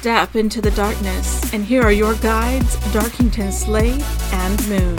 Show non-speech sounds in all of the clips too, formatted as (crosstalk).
Step into the darkness, and here are your guides, Darkington Slade and Moon.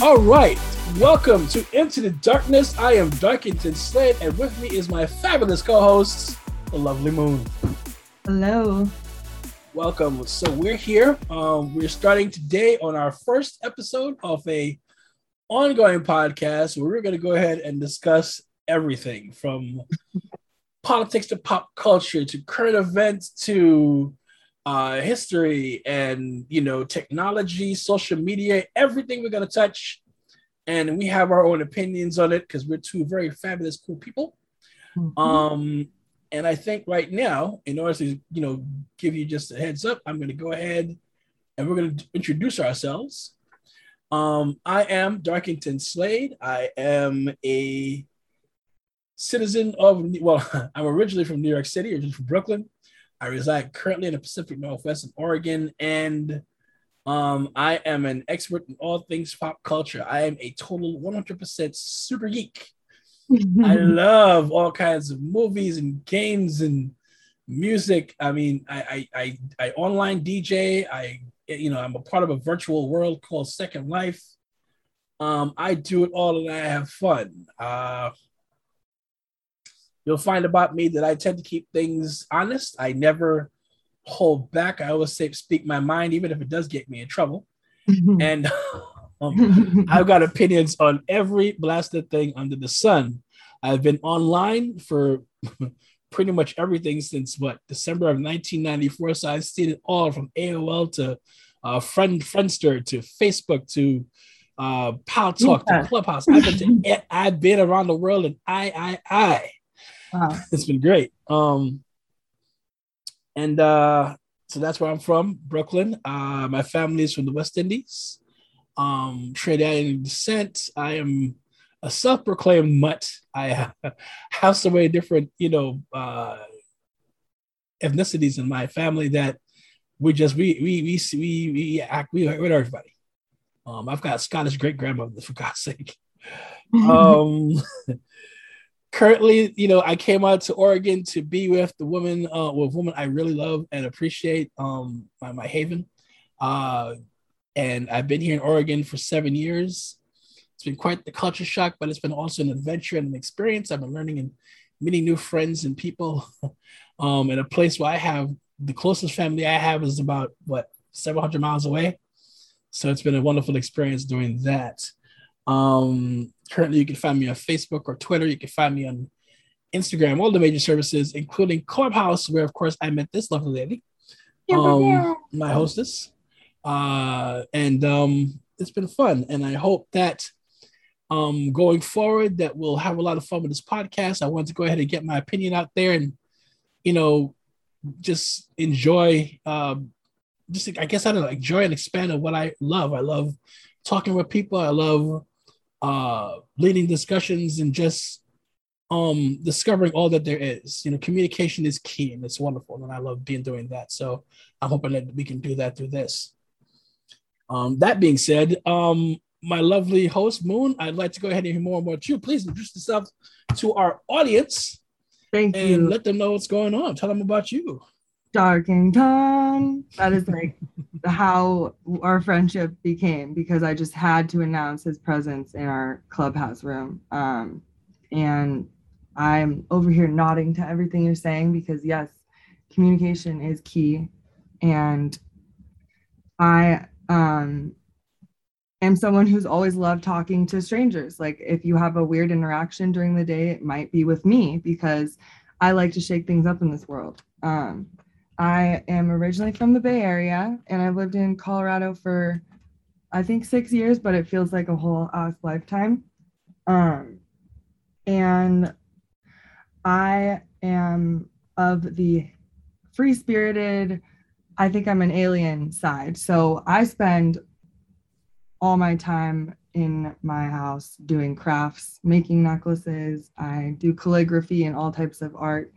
All right, welcome to Into the Darkness. I am Darkington Slade, and with me is my fabulous co-host, the lovely Moon. Hello. Welcome. So we're here. Um, we're starting today on our first episode of a ongoing podcast where we're going to go ahead and discuss everything from (laughs) politics to pop culture to current events to uh, history and you know technology, social media, everything we're gonna touch, and we have our own opinions on it because we're two very fabulous, cool people. Mm-hmm. Um, and I think right now, in order to you know give you just a heads up, I'm gonna go ahead and we're gonna introduce ourselves. Um, I am Darkington Slade. I am a citizen of well, (laughs) I'm originally from New York City, originally from Brooklyn. I reside currently in the Pacific Northwest in Oregon, and um, I am an expert in all things pop culture. I am a total 100% super geek. I (laughs) love all kinds of movies and games and music. I mean, I, I, I, I online DJ. I, you know, I'm a part of a virtual world called Second Life. Um, I do it all and I have fun. Uh, You'll find about me that I tend to keep things honest. I never hold back. I always say speak my mind, even if it does get me in trouble. (laughs) and (laughs) um, I've got opinions on every blasted thing under the sun. I've been online for (laughs) pretty much everything since what December of 1994. So I've seen it all from AOL to uh, Friend Friendster to Facebook to uh, Paltalk Yeah. to Clubhouse. I've been to, I've been around the world and I I I Wow. it's been great. Um, and uh, so that's where I'm from, Brooklyn. Uh, my family is from the West Indies, um, Trinidadian descent. I am a self-proclaimed mutt. I (laughs) have so many different, you know, uh, ethnicities in my family that we just we we we we we act we with everybody. Um, I've got Scottish great grandmother for God's sake. (laughs) Um, (laughs) currently, you know, I came out to Oregon to be with the woman, uh, with woman I really love and appreciate, um, my, my haven. Uh, and I've been here in Oregon for seven years. It's been quite the culture shock, but it's been also an adventure and an experience. I've been learning and meeting new friends and people. (laughs) um, in a place where I have the closest family I have is about what 700 miles away. So it's been a wonderful experience doing that. Um, currently, you can find me on Facebook or Twitter. You can find me on Instagram, all the major services, including Clubhouse, where, of course, I met this lovely lady, um, my hostess. Uh, and um, it's been fun. And I hope that um, going forward, that we'll have a lot of fun with this podcast. I wanted to go ahead and get my opinion out there and, you know, just enjoy, um, just I guess I don't know, enjoy and expand on what I love. I love talking with people. I love uh, leading discussions and just um, discovering all that there is. You know, communication is key and it's wonderful, and I love being doing that. So I'm hoping that we can do that through this. Um, that being said, um, my lovely host Moon, I'd like to go ahead and hear more about you. Please introduce yourself to our audience Thank you, and you, let them know what's going on. Tell them about you. Darkington. That is like how our friendship became because I just had to announce his presence in our clubhouse room. Um, and I'm over here nodding to everything you're saying because yes, communication is key. And I um am someone who's always loved talking to strangers. Like if you have a weird interaction during the day, it might be with me because I like to shake things up in this world. Um, I am originally from the Bay Area and I've lived in Colorado for I think six years, but it feels like a whole ass lifetime. Um, and I am of the free spirited, I think I'm an alien side. So I spend all my time in my house doing crafts, making necklaces. I do calligraphy and all types of art.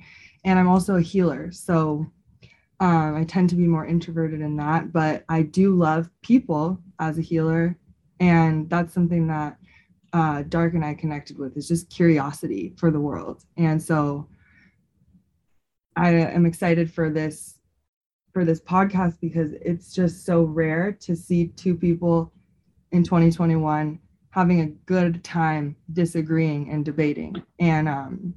And I'm also a healer. So um, I tend to be more introverted in that, but I do love people as a healer. And that's something that uh, Dark and I connected with is just curiosity for the world. And so I am excited for this for this podcast because it's just so rare to see two people in 2021 having a good time disagreeing and debating and um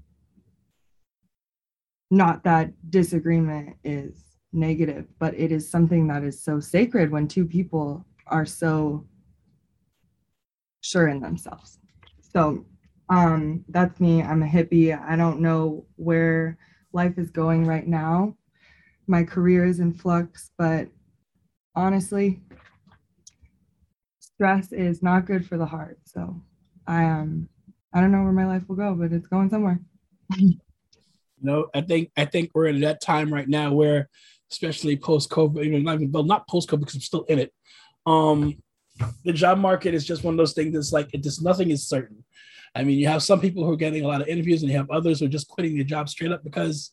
not that disagreement is negative but it is something that is so sacred when two people are so sure in themselves so um that's me i'm a hippie i don't know where life is going right now my career is in flux, but honestly, stress is not good for the heart. So I um I don't know where my life will go, but it's going somewhere. (laughs) know, I think I think we're in that time right now where, especially post COVID, you know, not even well, not post COVID because I'm still in it. Um, the job market is just one of those things that's like it just nothing is certain. I mean, you have some people who are getting a lot of interviews, and you have others who are just quitting their job straight up because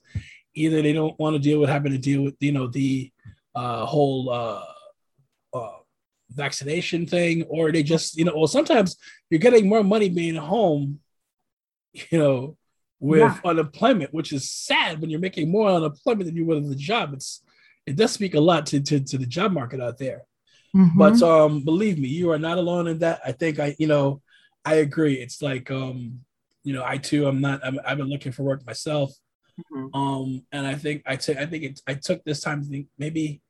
either they don't want to deal with having to deal with you know the uh, whole uh, uh, vaccination thing, or they just you know, well, sometimes you're getting more money being home, you know, with yeah. unemployment, which is sad when you're making more unemployment than you would in the job. It's it does speak a lot to to, to the job market out there. Mm-hmm. But um, believe me, you are not alone in that. I think I, you know, I agree. It's like um, you know, I too, I'm not. I'm, I've been looking for work myself. Mm-hmm. Um, and I think I took I think it, I took this time to think maybe,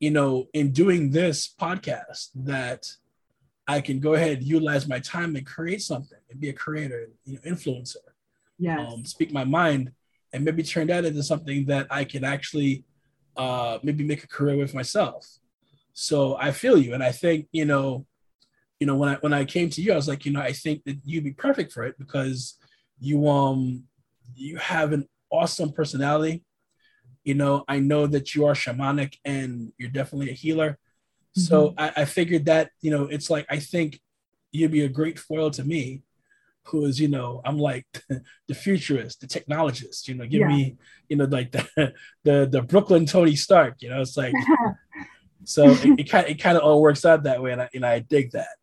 you know, in doing this podcast that I can go ahead and utilize my time and create something and be a creator, you know, influencer. Yeah. Um, speak my mind and maybe turn that into something that I can actually uh maybe make a career with myself. So I feel you. And I think, you know, you know, when I when I came to you, I was like, you know, I think that you'd be perfect for it because you um you have an awesome personality. You know, I know that you are shamanic and you're definitely a healer. Mm-hmm. So I, I figured that, you know, it's like I think you'd be a great foil to me, who is, you know, I'm like (laughs) the futurist, the technologist, you know, give yeah. me, you know, like (laughs) the, the the Brooklyn Tony Stark, you know, it's like (laughs) so it, it kind it kind of all works out that way, and I and I dig that.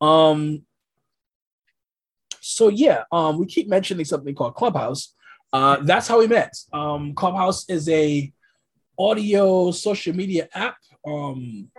Um so yeah, um we keep mentioning something called Clubhouse. Uh, that's how we met. Um, Clubhouse is a audio social media app, um,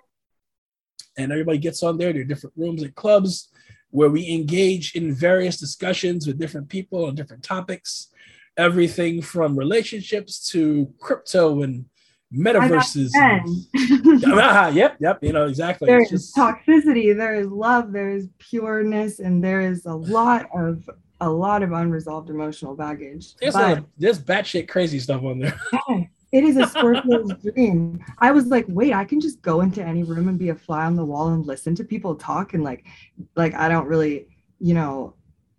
and everybody gets on there. There are different rooms and clubs where we engage in various discussions with different people on different topics, everything from relationships to crypto and metaverses. (laughs) ah, yep, yep. You know exactly. There's just... toxicity. There is love. There is pureness, and there is a (sighs) lot of a lot of unresolved emotional baggage. There's but, a, there's batshit crazy stuff on there. (laughs) It is a Scorpio's (laughs) dream. I was like, wait, I can just go into any room and be a fly on the wall and listen to people talk and like, like I don't really, you know,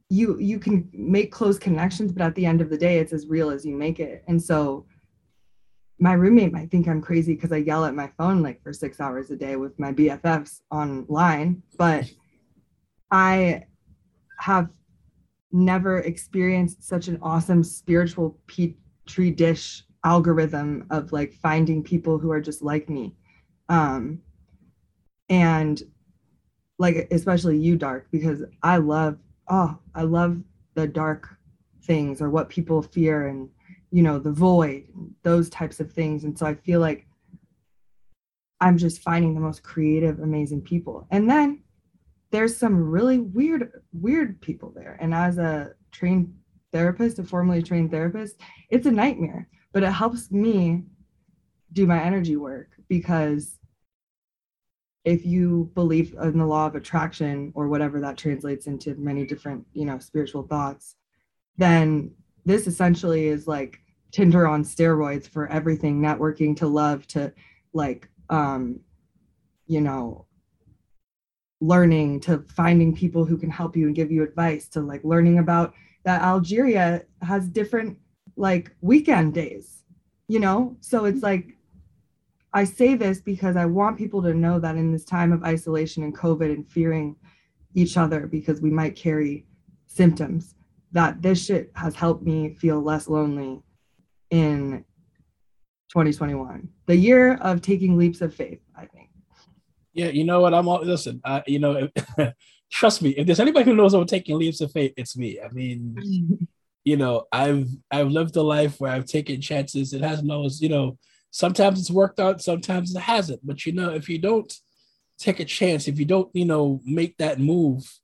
you you can make close connections, but at the end of the day, it's as real as you make it. And so my roommate might think I'm crazy because I yell at my phone like for six hours a day with my BFFs online, but I have never experienced such an awesome spiritual petri dish algorithm of like finding people who are just like me. Um and like especially you dark because i love oh i love the dark things or what people fear and you know the void those types of things. And so i feel like i'm just finding the most creative amazing people. And then there's some really weird weird people there. And as a trained therapist a formally trained therapist it's a nightmare but it helps me do my energy work because if you believe in the law of attraction or whatever that translates into many different you know spiritual thoughts then this essentially is like tinder on steroids for everything networking to love to like um you know learning to finding people who can help you and give you advice to like learning about that Algeria has different like weekend days, you know? So it's like, I say this because I want people to know that in this time of isolation and COVID and fearing each other because we might carry symptoms that this shit has helped me feel less lonely in 2021 the year of taking leaps of faith i think. Yeah you know what? I'm all listen uh, you know (laughs) trust me if there's anybody who knows about taking leaps of faith it's me. I mean (laughs) you know i've i've lived a life where i've taken chances it hasn't always you know sometimes it's worked out sometimes it hasn't but you know if you don't take a chance if you don't you know make that move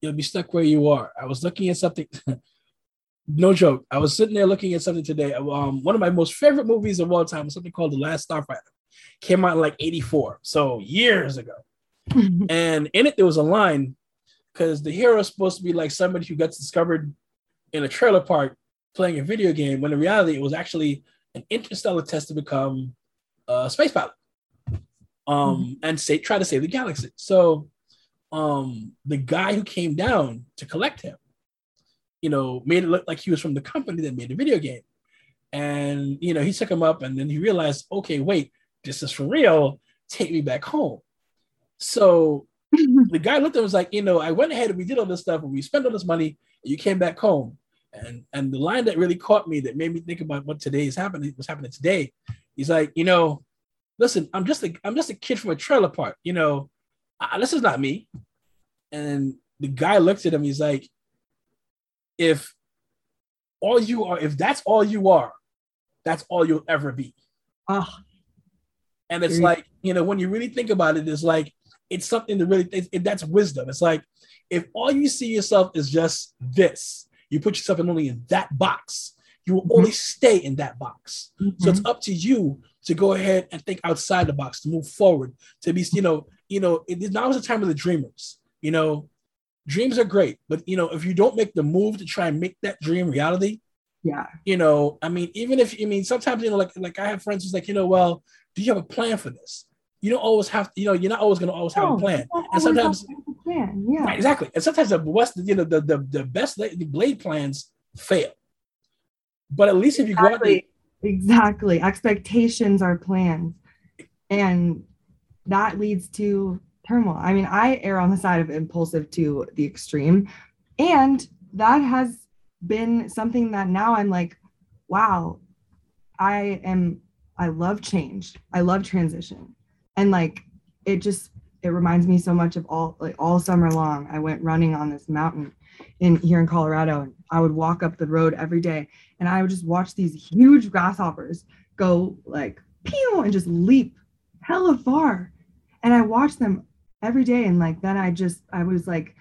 you'll be stuck where you are i was looking at something (laughs) no joke. I was sitting there looking at something today. Um, one of my most favorite movies of all time was something called The Last Starfighter. Came out in like 84, so years ago. (laughs) and in it, there was a line because the hero is supposed to be like somebody who gets discovered in a trailer park playing a video game, when in reality, it was actually an interstellar test to become a space pilot um, mm-hmm. and say, try to save the galaxy. So um, the guy who came down to collect him you know, made it look like he was from the company that made the video game. And, you know, he took him up and then he realized, okay, wait, this is for real. Take me back home. So (laughs) the guy looked at him was like, you know, I went ahead and we did all this stuff and we spent all this money and you came back home. And and the line that really caught me that made me think about what today is happening, what's happening today. He's like, you know, listen, I'm just a I'm just a kid from a trailer park, you know, I, this is not me. And the guy looked at him, he's like, if all you are, if that's all you are, that's all you'll ever be. Oh. And it's like, you know, when you really think about it, it's like, it's something to really, it, it, that's wisdom. It's like, if all you see yourself is just this, you put yourself in only in that box, you will mm-hmm. only stay in that box. Mm-hmm. So it's up to you to go ahead and think outside the box, to move forward, to be, you know, you know, it, now is the time of the dreamers. You know, dreams are great, but you know, if you don't make the move to try and make that dream reality, yeah, you know, I mean, even if I mean, sometimes you know, like like I have friends who's like, you know, well, do you have a plan for this? You don't always have to, you know, you're not always going to always have a plan, and sometimes, plan. yeah, right, exactly, and sometimes the best, you know, the the, the best blade plans fail, but at least if you go out there, exactly, expectations are plans, and that leads to turmoil. I mean, I err on the side of impulsive to the extreme. And that has been something that now I'm like, wow, I am, I love change. I love transition. And like, it just, it reminds me so much of all, like all summer long, I went running on this mountain in here in Colorado and I would walk up the road every day and I would just watch these huge grasshoppers go like pew and just leap hella far. And I watched them every day and like then i just i was like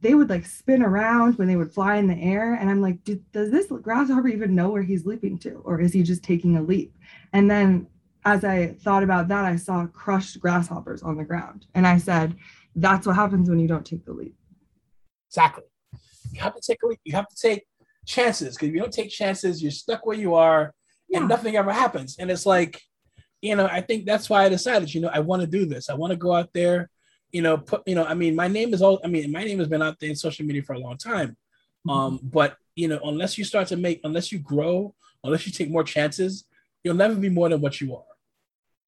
they would like spin around when they would fly in the air and i'm like does this grasshopper even know where he's leaping to or is he just taking a leap and then as i thought about that i saw crushed grasshoppers on the ground and i said that's what happens when you don't take the leap exactly you have to take a leap you have to take chances because if you don't take chances you're stuck where you are yeah. and nothing ever happens and it's like you know i think that's why i decided you know i want to do this i want to go out there you know, put, you know, I mean, my name is all, I mean, my name has been out there in social media for a long time. Mm-hmm. Um, but you know, unless you start to make, unless you grow, unless you take more chances, you'll never be more than what you are.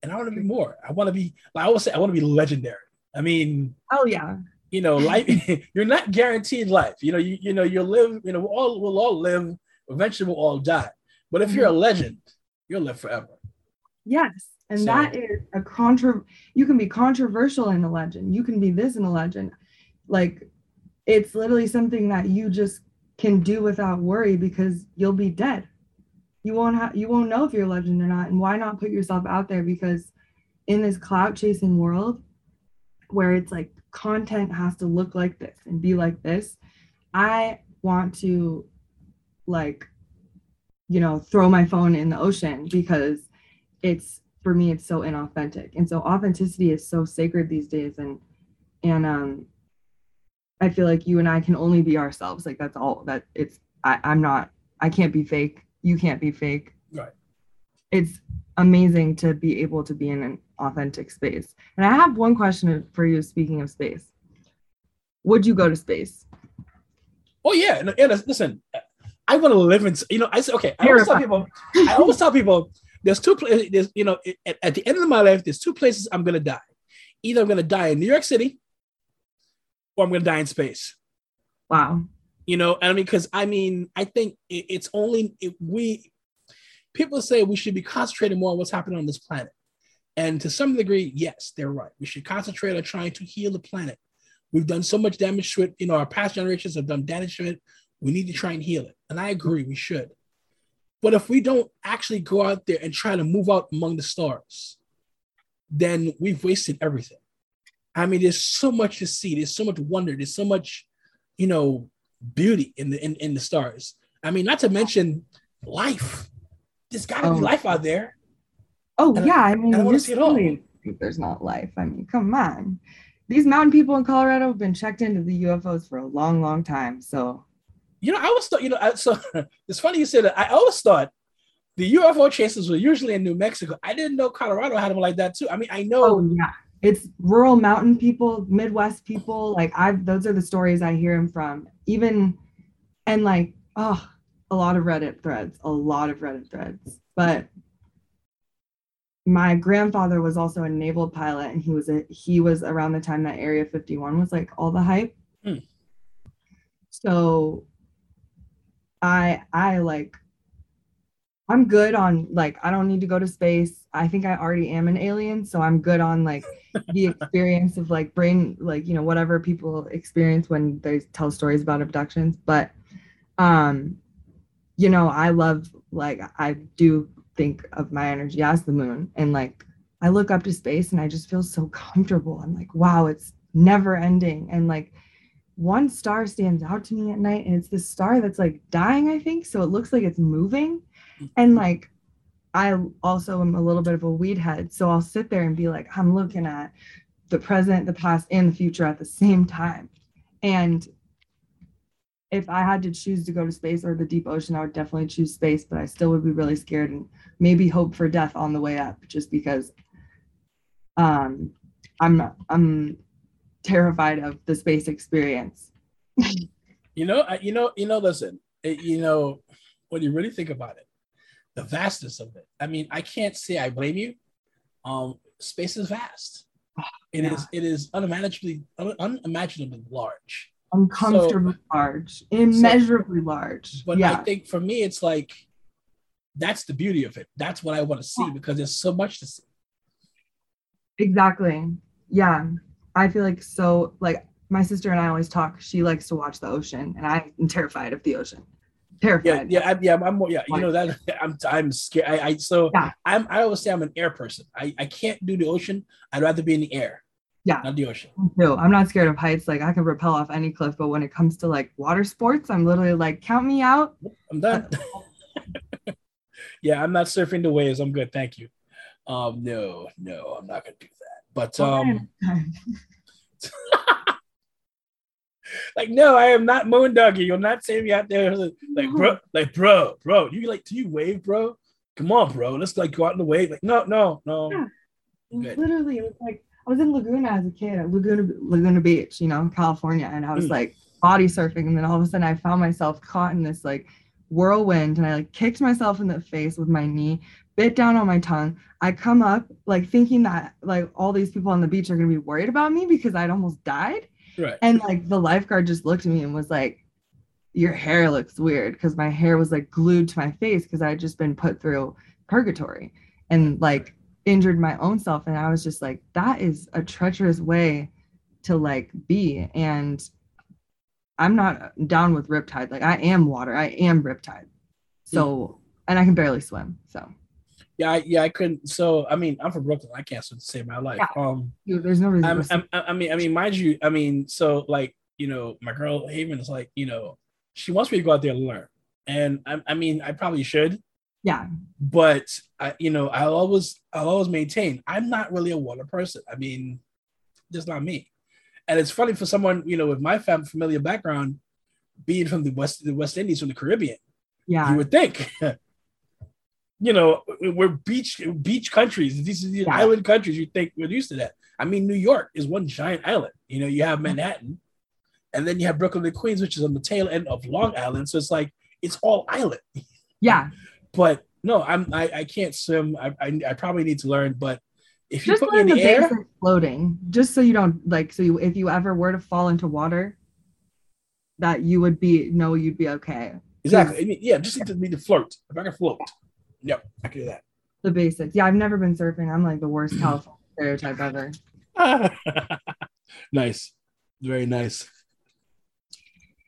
And I want to be more. I want to be, like I always say, I want to be legendary. I mean, oh yeah, you know, life. (laughs) (laughs) you're not guaranteed life. You know, you you know, you'll live. You know, we'll all we'll all live. Eventually, we'll all die. But if mm-hmm. you're a legend, you'll live forever. Yes, and so, that is a contra you can be controversial in a legend you can be this in a legend like it's literally something that you just can do without worry because you'll be dead you won't have you won't know if you're a legend or not and why not put yourself out there? Because in this clout chasing world where it's like content has to look like this and be like this i want to like you know throw my phone in the ocean because it's for me it's so inauthentic. And so authenticity is so sacred these days and and um i feel like you and i can only be ourselves. Like that's all that it's I, i'm not i can't be fake you can't be fake right it's amazing to be able to be in an authentic space and i have one question for you speaking of space would you go to space oh yeah, yeah listen i want to live in you know i say okay i always tell people i always tell people there's two places. There's you know at, at, the end of my life, there's two places I'm gonna die. Either I'm gonna die in New York City, or I'm gonna die in space. Wow. You know, I mean, because I mean, I think it, it's only if we people say we should be concentrating more on what's happening on this planet. And to some degree, yes, they're right. We should concentrate on trying to heal the planet. We've done so much damage to it. You know, our past generations have done damage to it. We need to try and heal it. And I agree, we should. But if we don't actually go out there and try to move out among the stars, then we've wasted everything. I mean, there's so much to see. There's so much wonder. There's so much, you know, beauty in the in, in the stars. I mean, not to mention life. There's got to Oh. be life out there. Oh And yeah, I mean, I you're see it all. there's not life. I mean, come on. These mountain people in Colorado have been checked into the UFOs for a long, long time. So You know, I always thought, you know, I, so (laughs) it's funny you said that. I always thought the UFO chasers were usually in New Mexico. I didn't know Colorado had them like that too. I mean, I know. Oh yeah, it's rural mountain people, Midwest people. Like I've those are the stories I hear them from. Even and like oh, a lot of Reddit threads, a lot of Reddit threads. But my grandfather was also a naval pilot, and he was a he was around the time that Area 51 was like all the hype. Hmm. So I I like I'm good on like I don't need to go to space. I think I already am an alien, so I'm good on like the (laughs) experience of like brain like you know whatever people experience when they tell stories about abductions, but um you know, I love like I do think of my energy as the moon. And like I look up to space and I just feel so comfortable. I'm like, wow, it's never ending. And like one star stands out to me at night and it's this star that's like dying i think. So it looks like it's moving and like i also am a little bit of a weed head so i'll sit there and be like i'm looking at the present the past and the future at the same time and if i had to choose to go to space or the deep ocean i would definitely choose space but i still would be really scared and maybe hope for death on the way up just because um i'm i'm terrified of the space experience. (laughs) You know, you know, you know. Listen, you know, when you really think about it, the vastness of it. I mean, I can't say I blame you. Um, space is vast. It is. Yeah. It is unimaginably un- unimaginably large. Uncomfortably large, immeasurably large. But yeah, I think for me, it's like that's the beauty of it. That's what I want to see because there's so much to see. exactly. Yeah, I feel like so. Like my sister and I always talk. She likes to watch the ocean, and I'm terrified of the ocean. Yeah, Terrified. yeah, I, yeah. I'm more. Yeah, you know that (laughs) I'm. I'm scared. I, I so Yeah. I'm. I always say I'm an air person. I, I can't do the ocean. I'd rather be in the air. Yeah. not the ocean. No. I'm not scared of heights. Like I can rappel off any cliff, but when it comes to like water sports, I'm literally like, count me out. I'm done. (laughs) yeah, I'm not surfing the waves. I'm good. Thank you. Um, no, no, I'm not gonna do that. But um, (laughs) like, no, I am not Moondoggie. You'll not see me out there like, bro, like, bro, bro. You like, do you wave, bro? Come on, bro. Let's like go out in the wave. Like, no, no, no. Yeah. Good. Literally, it was like I was in Laguna as a kid, at Laguna Laguna Beach, you know, California, and I was Mm. like body surfing, and then all of a sudden I found myself caught in this like whirlwind, and I like kicked myself in the face with my knee, bit down on my tongue. I come up like thinking that like all these people on the beach are gonna be worried about me because I'd almost died, Right. and like the lifeguard just looked at me and was like, "Your hair looks weird," because my hair was like glued to my face because I had just been put through purgatory, and like injured my own self. And i was just like that is a treacherous way to like be. And i'm not down with riptide. Like i am water. I am riptide. So mm. and i can barely swim so Yeah, I, yeah, I couldn't. So, I mean, I'm from Brooklyn. I can't save my life. Um, dude, there's no reason I'm. I'm, I mean, I mean, mind you, I mean, so like, you know, my girl Haven is like, you know, she wants me to go out there and learn, and I, I mean, I probably should, yeah but I, you know, I'll always, I'll always maintain I'm not really a water person. I mean, just not me. And it's funny for someone, you know, with my fam- familiar background, being from the West, the West Indies, from the Caribbean, yeah you would think. (laughs) you know, we're beach beach countries. These are the Yeah. island countries. You think we're used to that. I mean, New York is one giant island. You know, you have mm-hmm. Manhattan, and then you have Brooklyn and Queens, which is on the tail end of Long Island. So it's like it's all island. (laughs) yeah But no, I'm I, I can't swim. I, I I probably need to learn, but if you just put me in the, the air, floating, just so you don't like. So you, if you ever were to fall into water, that you would be know you'd be okay. exactly. I mean, yeah, just need to be to float. If I can float, yep, I can do that. The basics. Yeah, I've never been surfing. I'm like the worst (clears throat) California stereotype ever. (laughs) nice, very nice.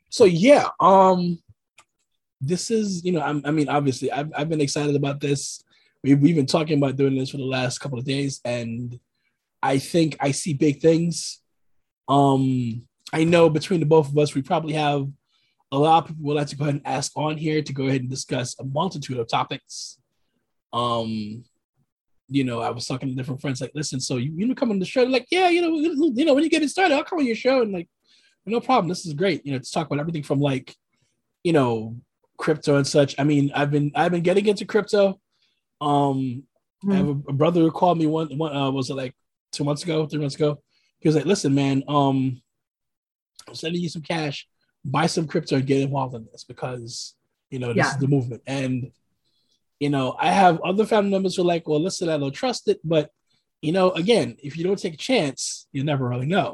So yeah, um, this is you know I'm, I mean obviously I've I've been excited about this. We've we've been talking about doing this for the last couple of days, and I think I see big things. Um, I know between the both of us, we probably have a lot of people would like to go ahead and ask on here to go ahead and discuss a multitude of topics. Um, you know, I was talking to different friends, like, listen, so you, you know, come on the show, like, yeah, you know, you know, when you get it started, I'll come on your show and like, no problem. This is great. You know, to talk about everything from like, you know, crypto and such. I mean, I've been I've been getting into crypto. Um, I have a, a brother who called me one one uh, was it like two months ago, three months ago. He was like, listen, man, um, I'm sending you some cash, buy some crypto and get involved in this because you know this Yeah. is the movement. And you know, I have other family members who are like, well, listen, I don't trust it, but you know, again, if you don't take a chance, you never really know.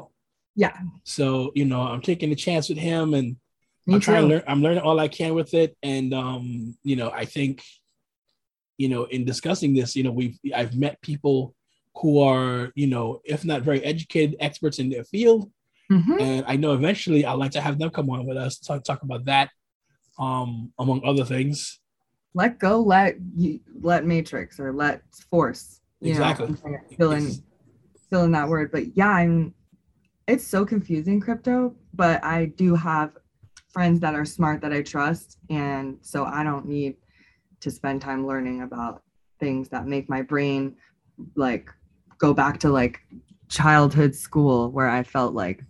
Yeah. So, you know, I'm taking a chance with him and Me I'm trying too. to learn, I'm learning all I can with it. And um, you know, I think, you know, in discussing this, you know, we've I've met people who are, you know, if not very educated experts in their field. Mhm. And I know eventually I'd like to have them come on with us to talk, talk about that, um, among other things. Let go. Let you let matrix or let force. You Exactly. Know, I'm trying to fill in It's- fill in that word. But yeah, I'm. It's so confusing crypto, but I do have friends that are smart that I trust, and so I don't need to spend time learning about things that make my brain like go back to like childhood school where I felt like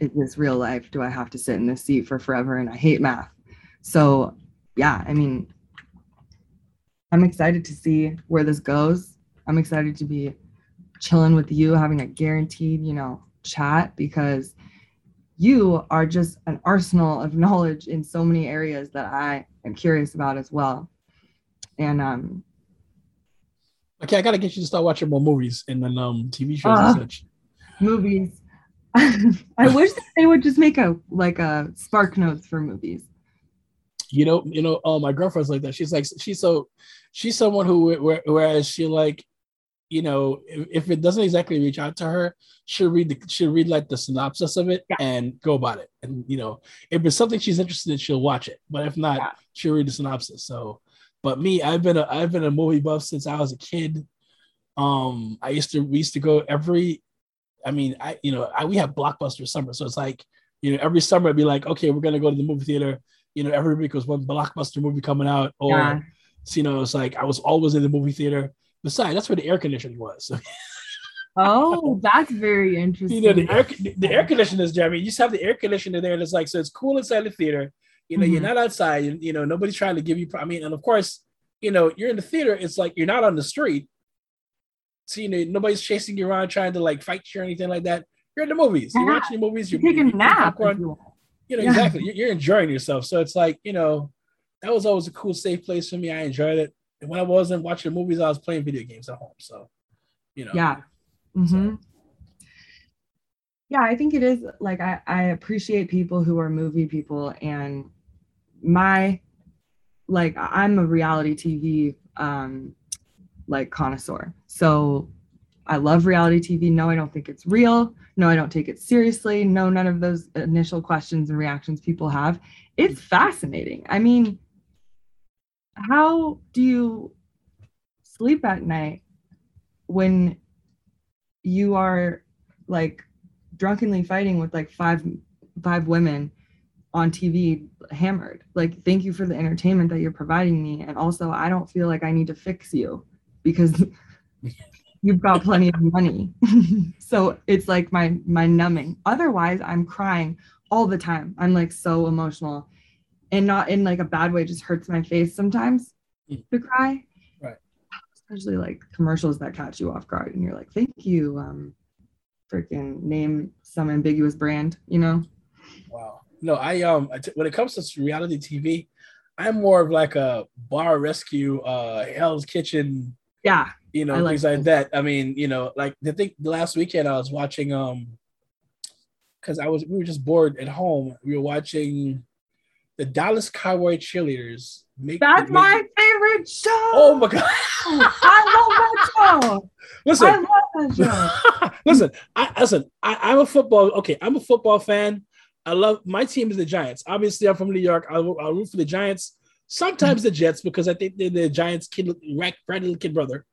it was real life. Do I have to sit in this seat for forever? And I hate math. So yeah, I mean, I'm excited to see where this goes. I'm excited to be chilling with you, having a guaranteed, you know, chat because you are just an arsenal of (laughs) knowledge in so many areas that I am curious about as well. And um Okay, I gotta get you to start watching more movies and then um TV shows Ah. and such. movies. (laughs) I wish that they would just make a like a SparkNotes for movies. You know, you know, uh, my girlfriend's like that. She's like, she's so, she's someone who, whereas she like, you know, if, if it doesn't exactly reach out to her, she'll read the, she'll read like the synopsis of it Yeah. and go about it. And you know, if it's something she's interested in, she'll watch it. But if not, Yeah. she'll read the synopsis. So, but me, I've been a, I've been a movie buff since I was a kid. Um, I used to, we used to go every, I mean, I, you know, I, we have blockbuster summer, so it's like, you know, every summer I'd be like, okay, we're gonna go to the movie theater. You know, every week was one blockbuster movie coming out, or Yeah. so, you know, it's like I was always in the movie theater. Besides, that's where the air conditioning was. (laughs) Oh, that's very interesting. you know, the air the air conditioners, Jeremy. You just have the air conditioner there, and it's like so it's cool inside the theater. You know, you're Mhm. not outside. You, you know, nobody's trying to give you. I mean, and of course, you know, you're in the theater. It's like you're not on the street. So you know, nobody's chasing you around trying to like fight you or anything like that. You're in the movies. You're Yeah. watching the movies. You're, You're taking a nap. popcorn. You know Yeah. exactly you're, you're enjoying yourself so it's like you know that was always a cool safe place for me i enjoyed it and when i wasn't watching movies i was playing video games at home so you know Yeah. Mm-hmm. Yeah, I think it is like I, I appreciate people who are movie people and my like I'm a reality TV um like connoisseur. So I love reality TV. No, I don't think it's real. No, I don't take it seriously. No, none of those initial questions and reactions people have. It's mm-hmm. fascinating. I mean, how do you sleep at night when you are like drunkenly fighting with like five five women on TV hammered. Like thank you for the entertainment that you're providing me and also I don't feel like I need to fix you because (laughs) you've got plenty of money. (laughs) so it's like my my numbing. Otherwise I'm crying all the time. I'm like so emotional and not in like a bad way just hurts my face sometimes Mm. to cry. Right. Especially like commercials that catch you off guard and you're like thank you um freaking name some ambiguous brand, you know? wow no i um when it comes to reality tv i'm more of like a bar rescue uh hell's kitchen Yeah. You know, I like things like that. I mean, you know, like the thing the last weekend I was watching um because I was we were just bored at home. We were watching the Dallas Cowboy cheerleaders. Make, That's make- my favorite show. Oh my god! (laughs) I love that show. Listen, I love that show. (laughs) listen, I listen. I, I'm a football. Okay, I'm a football fan. I love my team is the Giants. Obviously, I'm from New York. I will root for the Giants. Sometimes the Jets because I think they're the Giants' kid, right, right little kid brother.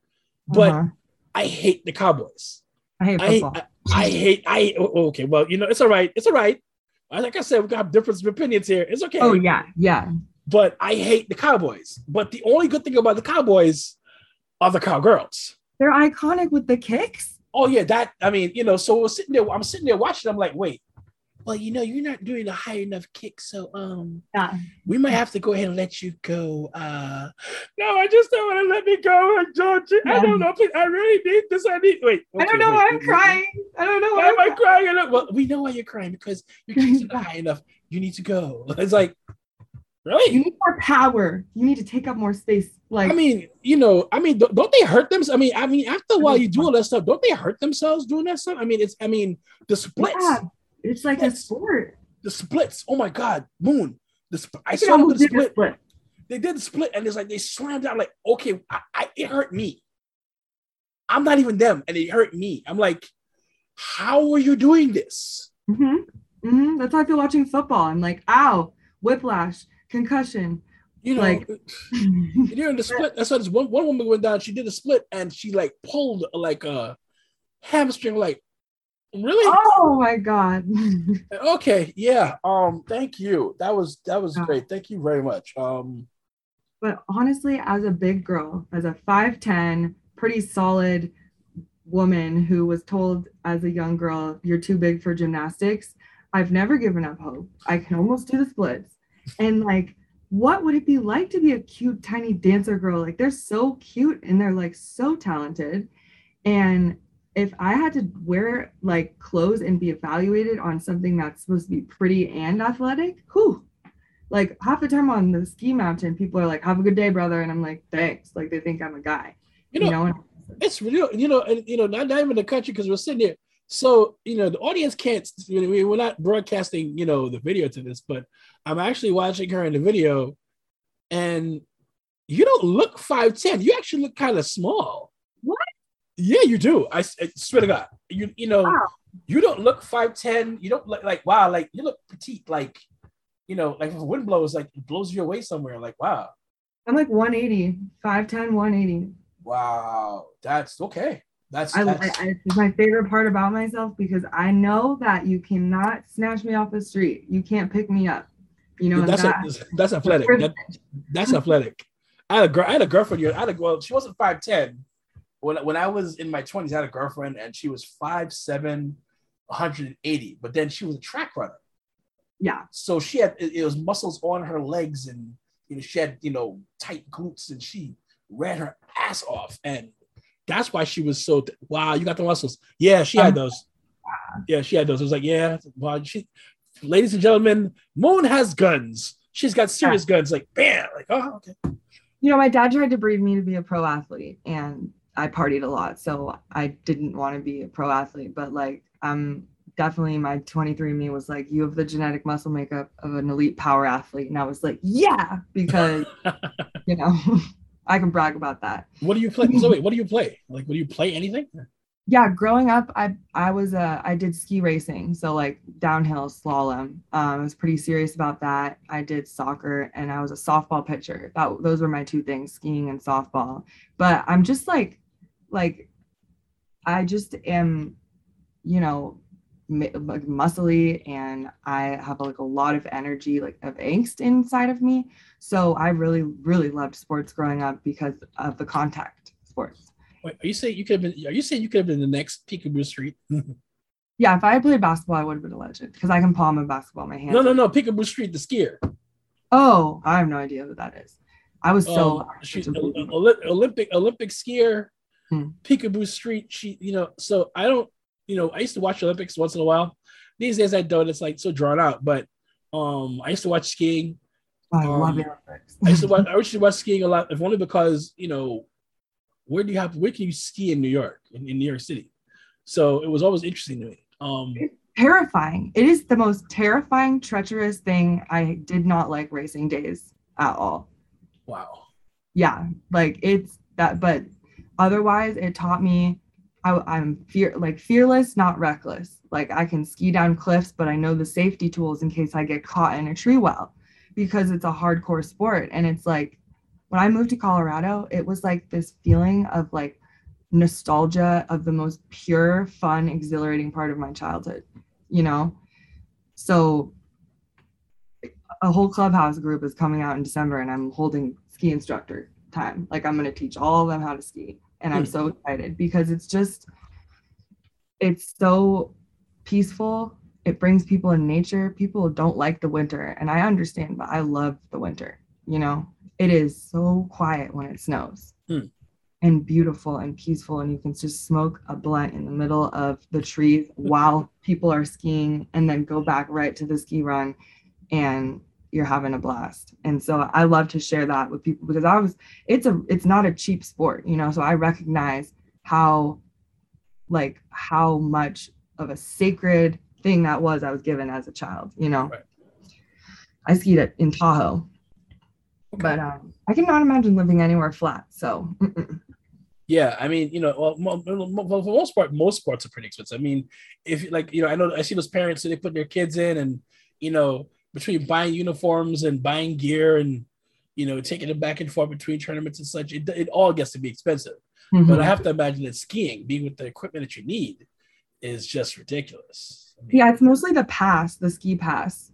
But Uh-huh. I hate the Cowboys. I hate I, football. I, I hate. I oh, okay. Well, you know, it's all right. It's all right. Like I said, we got difference of opinions here. It's okay. oh yeah, yeah. But I hate the Cowboys. But the only good thing about the Cowboys are the Cowgirls. They're iconic with the kicks. Oh yeah, that I mean, you know, so we're sitting there, I'm sitting there watching, I'm like, wait, well, you know, you're not doing a high enough kick, so um Yeah. we might have to go ahead and let you go. Uh no, I just don't want to let me go, George. I Yeah. don't know. Please, I really need this. I need wait. I don't know wait, why I'm wait, wait, crying. I don't know Why why am I'm I crying? I don't- Well, we know why you're crying because your kick's not high enough. You need to go. (laughs) It's like, really? You need more power. You need to take up more space. Like I mean, you know, I mean, don't, don't they hurt them? I mean, I mean, after a while, you do all that stuff. Don't they hurt themselves doing that stuff? I mean, it's, I mean, the splits. yeah, it's like a Splits. sport. the splits. Oh my God, Moon. The sp- I saw them do the split. split? They did the split, and it's like they slammed down. Like, okay, I, I, it hurt me. I'm not even them, and it hurt me. I'm like, how are you doing this? hmm hmm That's how I feel watching football. I'm like, ow, whiplash, concussion. You know, Like- (laughs) during the split. That's why this one one woman went down. She did a split, and she like pulled like a hamstring. Like, really? oh my god. (laughs) Okay, yeah. Um, thank you. That was that was great. Thank you very much. Um, But honestly, as a big girl, as a 5'10, pretty solid woman who was told as a young girl, you're too big for gymnastics, I've never given up hope. I can almost do the splits. And like, what would it be like to be a cute, tiny dancer girl? Like, they're so cute and they're like so talented. And if I had to wear like clothes and be evaluated on something that's supposed to be pretty and athletic, whew, like half the time on the ski mountain, people are like, "Have a good day, brother," and I'm like, "Thanks." Like they think I'm a guy, you you know, know. And it's real. You know, and you know, not, not even the country because we're sitting here. So you know, the audience can't. You know, we- we're not broadcasting. You know, the video to this, but I'm actually watching her in the video, and you don't look five ten. You actually look kind of small. Yeah, you do. I swear to God, you you know, Wow. you don't look five ten. You don't look like wow, like you look petite, like you know, like if a wind blows, like it blows you away somewhere. Like wow, I'm like 180, 5'10, 180. wow, that's okay. That's, I, I, that's I, it's my favorite part about myself because I know that you cannot snatch me off the street. You can't pick me up. You know, and that's that, a, that's athletic. That, that's athletic. I had a girl. I had a girlfriend. I had a well. She wasn't five ten. When when I was in my twenties, I had a girlfriend, and she was five seven, 180. But then she was a track runner, yeah, so she had it, it was muscles on her legs, and you know she had you know tight glutes, and she ran her ass off, and that's why she was so. wow, you got the muscles. Yeah, she had um, those. Yeah, she had those. It was like yeah, wow. She, ladies and gentlemen, Moon has guns. She's got serious guns. Like bam, like oh okay. you know, my dad tried to breed me to be a pro athlete, and I partied a lot, so I didn't want to be a pro athlete. But like, I'm definitely my 23 me was like, you have the genetic muscle makeup of an elite power athlete, and I was like, yeah, because (laughs) you know, I can brag about that. What do you play? So wait, what do you play? Like, what do you play? Anything? Yeah, growing up, I I was a i did ski racing, so like downhill slalom. Um, I was pretty serious about that. I did soccer, and I was a softball pitcher. That those were my two things, skiing and softball. But I'm just like, like, I just am, you know, like muscly, and I have like a lot of energy, like of angst inside of me. So I really really loved sports growing up because of the contact sports. Wait, are you saying you could have been? Are you saying you could have been the next Picabo Street? (laughs) Yeah, if I had played basketball, I would have been a legend because I can palm a basketball in my hand. no, no. No, Picabo Street, the skier. Oh, I have no idea what that is. I was so Um, she, (laughs) Olymp- Olympic Olympic skier. Hmm. Picabo Street. She, you know. So I don't. You know, I used to watch Olympics once in a while. These days I don't. It's like so drawn out. But um, I used to watch skiing. I love um, it. I used to (laughs) watch. I used to watch skiing a lot, if only because you know, where do you have where can you ski in New York in, in New York City? So it was always interesting to me. Um, terrifying. It is the most terrifying, treacherous thing. I did not like racing days at all. wow. Yeah, like it's that, but otherwise, it taught me I, I'm fear like fearless, not reckless. Like I can ski down cliffs, but I know the safety tools in case I get caught in a tree well, because it's a hardcore sport. And it's like when I moved to Colorado, it was like this feeling of like nostalgia of the most pure, fun, exhilarating part of my childhood, you know? So a whole clubhouse group is coming out in December and I'm holding ski instructor time. Like I'm to teach all of them how to ski. And I'm Hmm. so excited because it's just, it's so peaceful. It brings people in nature. People don't like the winter. And I understand, but I love the winter. You know, it is so quiet when it snows Hmm. and beautiful and peaceful. And you can just smoke a blunt in the middle of the trees while people are skiing and then go back right to the ski run and you're having a blast. And so I love to share that with people because I was it's a it's not a cheap sport, you know. So I recognize how like how much of a sacred thing that was I was given as a child, you know. Right. I skied it in Tahoe, Okay. but um, I cannot imagine living anywhere flat. So mm-mm. Yeah, I mean, you know, well, for the most part, most sports are pretty expensive. I mean, if like you know, I know I see those parents that they put their kids in, and you know, between buying uniforms and buying gear and you know, taking them back and forth between tournaments and such, it, it all gets to be expensive. Mm-hmm. But I have to imagine that skiing, being with the equipment that you need, is just ridiculous. I mean, yeah, it's mostly the pass, the ski pass.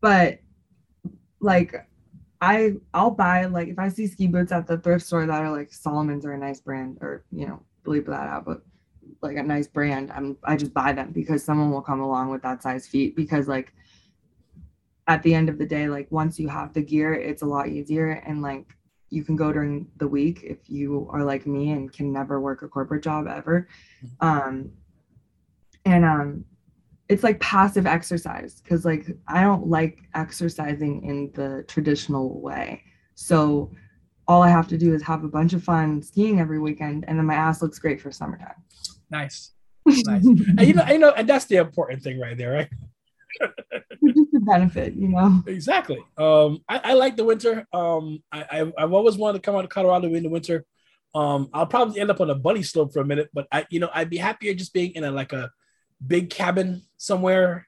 But like I I'll buy like if I see ski boots at the thrift store that are like Salomon's or a nice brand or you know, believe that out, but like a nice brand, I'm I just buy them because someone will come along with that size feet because like at the end of the day, like once you have the gear, it's a lot easier and like you can go during the week if you are like me and can never work a corporate job ever. Um and um it's like passive exercise because like I don't like exercising in the traditional way. So all I have to do is have a bunch of fun skiing every weekend and then my ass looks great for summertime. nice, nice. and you know, I know, and that's the important thing right there, right? Just a benefit, you know. Exactly. Um, I, I like the winter. Um, I, I I've always wanted to come out to Colorado in the winter. Um, I'll probably end up on a bunny slope for a minute, but I, you know, I'd be happier just being in a like a big cabin somewhere,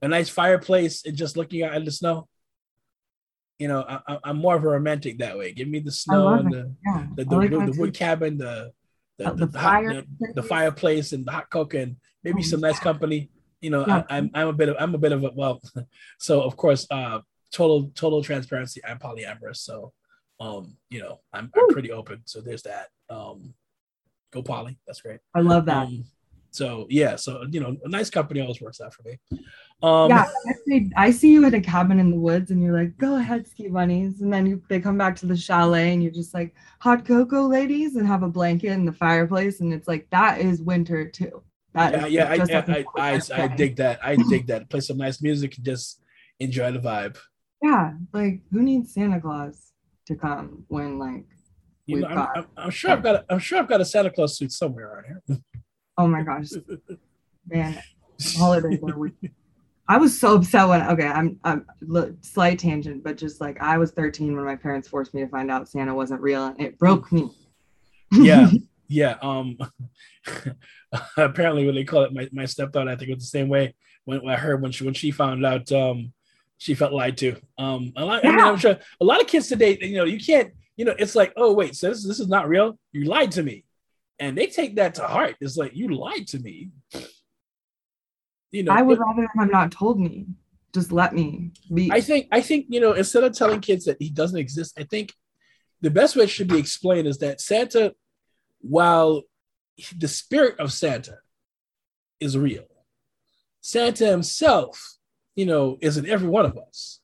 a nice fireplace, and just looking out at the snow. You know, I, I'm more of a romantic that way. Give me the snow and the Yeah. the, the, like the, wood cabin, the the, Uh, the, the the, hot, the, the fireplace and the hot cocoa, and maybe Oh, some nice yeah. company. You know, Yeah. I, I'm I'm a bit of I'm a bit of a well, (laughs) so of course, uh, total total transparency. I'm polyamorous, so um, you know, I'm I'm pretty open. So there's that. Um, go poly. That's great. I love that. Um, so yeah, so you know, a nice company always works out for me. Um, yeah, actually, I see you at a cabin in the woods, and you're like, "Go ahead, ski bunnies," and then you, they come back to the chalet, and you're just like, "Hot cocoa, ladies," and have a blanket in the fireplace, and it's like that is winter too. Yeah, yeah, I, I, I, I, as I day. dig that. I dig that. Play some nice music and just enjoy the vibe. Yeah, like who needs Santa Claus to come when like You know, I'm, got? I'm, I'm sure I've got a, I'm sure I've got a Santa Claus suit somewhere around here. oh my gosh, (laughs) man, holidays are weird. I was so upset when okay, I'm I'm li- slight tangent, but just like I was 13 when my parents forced me to find out Santa wasn't real, and it broke me. yeah, (laughs) yeah. Um, (laughs) apparently, when they call it my, my stepdaughter, I think it was the same way when, when I heard when she when she found out um she felt lied to. Um, a lot, I mean, I'm sure a lot of kids today, you know, you can't, you know, it's like, oh wait, so this this is not real. You lied to me, and they take that to heart. It's like you lied to me. You know, I would but- rather have not told me. Just let me be. I think I think you know instead of telling kids that he doesn't exist, I think the best way it should be explained is that Santa, while the spirit of Santa is real, Santa himself, you know, is in every one of us.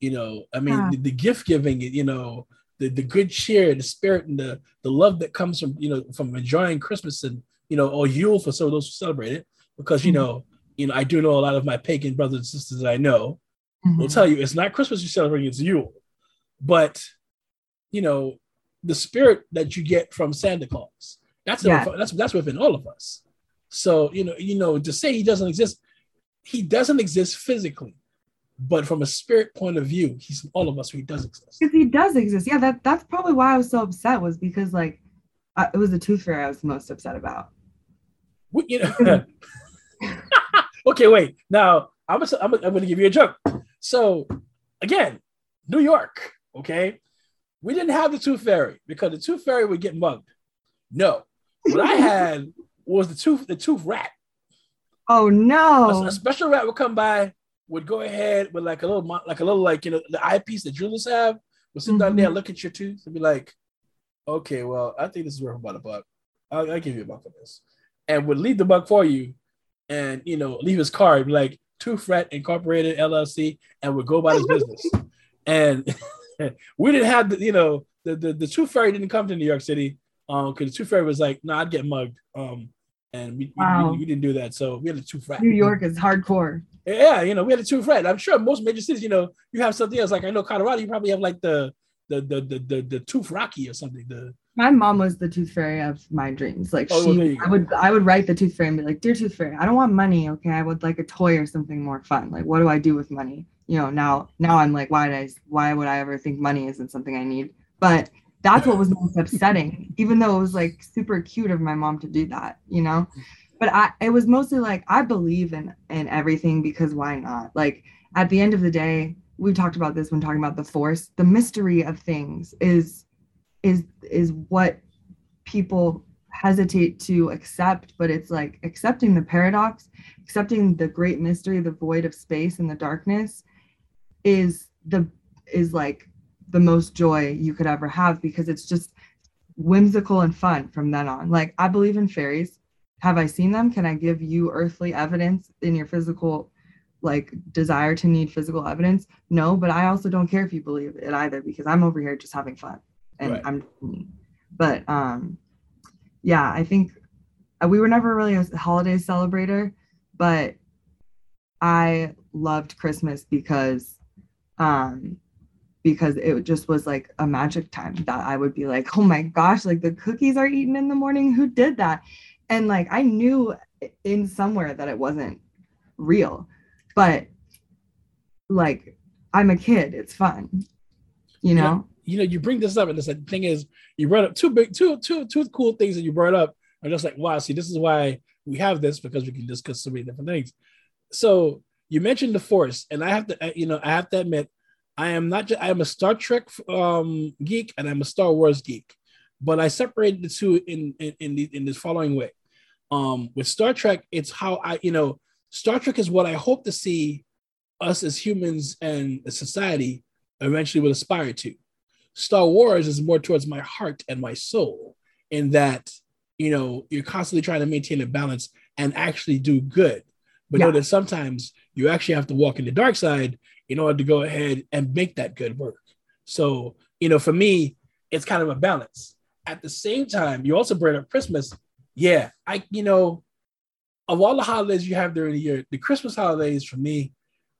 You know, I mean, Yeah. the, the gift giving, you know, the, the good cheer, the spirit, and the the love that comes from you know from enjoying Christmas and you know or Yule for some of those who celebrate it, because you Mhm. know, you know, I do know a lot of my pagan brothers and sisters that I know Mhm. will tell you it's not Christmas you're celebrating, it's Yule. But you know, the spirit that you get from Santa Claus. That's Yeah. that's that's within all of us. So you know, you know, to say he doesn't exist, he doesn't exist physically, but from a spirit point of view, he's all of us. He does exist. Because he does exist. Yeah, that that's probably why I was so upset was because like I, it was the tooth fairy I was most upset about. You (laughs) know. (laughs) okay, wait. Now I'm gonna, I'm, gonna, I'm gonna give you a joke. So again, New York. Okay, we didn't have the tooth fairy because the tooth fairy would get mugged. No, what I had was the tooth the tooth rat. Oh no. A, special rat would come by, would go ahead with like a little like a little like you know the eyepiece that jewelers have. Would sit down there, mm-hmm. and look at your tooth, and be like, "Okay, well, I think this is worth about a buck. I'll, I'll give you a buck for this," and would leave the buck for you, and you know leave his card be like Tooth Rat Incorporated LLC, and would go about his business. And (laughs) (laughs) we didn't have the you know the the, the Tooth Fairy didn't come to New York City um because the Tooth Fairy was like, "No, I'd get mugged." Um, and we, we- Wow. we, we didn't do that, so we had a Tooth Rat. New York is hardcore. Yeah, you know, we had a tooth friend. I'm sure most major cities, you know, you have something else. Like I know Colorado, you probably have like the the the the the, the tooth rocky or something. The My mom was the tooth fairy of my dreams. Like Oh, she, you I would, I would write the tooth fairy and be like, "Dear tooth fairy, I don't want money. Okay, I would like a toy or something more fun. Like, what do I do with money? You know, now, now I'm like, why did I, why would I ever think money isn't something I need? But that's what was most upsetting. Even though it was like super cute of my mom to do that, you know. But I, it was mostly like I believe in in everything because why not? Like at the end of the day, we talked about this when talking about the force. The mystery of things is is is what people hesitate to accept but it's like accepting the paradox accepting the great mystery the void of space and the darkness is the is like the most joy you could ever have because it's just whimsical and fun from then on. Like i believe in fairies. Have i seen them? Can i give you earthly evidence in your physical like desire to need physical evidence? No but i also don't care if you believe it either because i'm over here just having fun and Right. i'm but um yeah i think uh, we were never really a holiday celebrator but i loved christmas because um because it just was like a magic time that i would be like oh my gosh like the cookies are eaten in the morning who did that and like i knew in somewhere that it wasn't real but like i'm a kid it's fun you Yeah. know you know, you bring this up, and the thing is, you brought up two big, two, two, two cool things that you brought up. I'm just like, wow, see, this is why we have this because we can discuss so many different things. So you mentioned the Force, and I have to, you know, I have to admit, I am not just, I am a Star Trek um, geek and I'm a Star Wars geek, but I separated the two in in in, the, in this following way. Um, with Star Trek, it's how I, you know, Star Trek is what I hope to see us as humans and a society eventually will aspire to. Star Wars is more towards my heart and my soul, in that you know you're constantly trying to maintain a balance and actually do good, but know that sometimes you actually have to walk in the dark side in order to go ahead and make that good work. So you know, for me, it's kind of a balance. At the same time, you also bring up Christmas. Yeah, I you know, of all the holidays you have during the year, the Christmas holidays for me,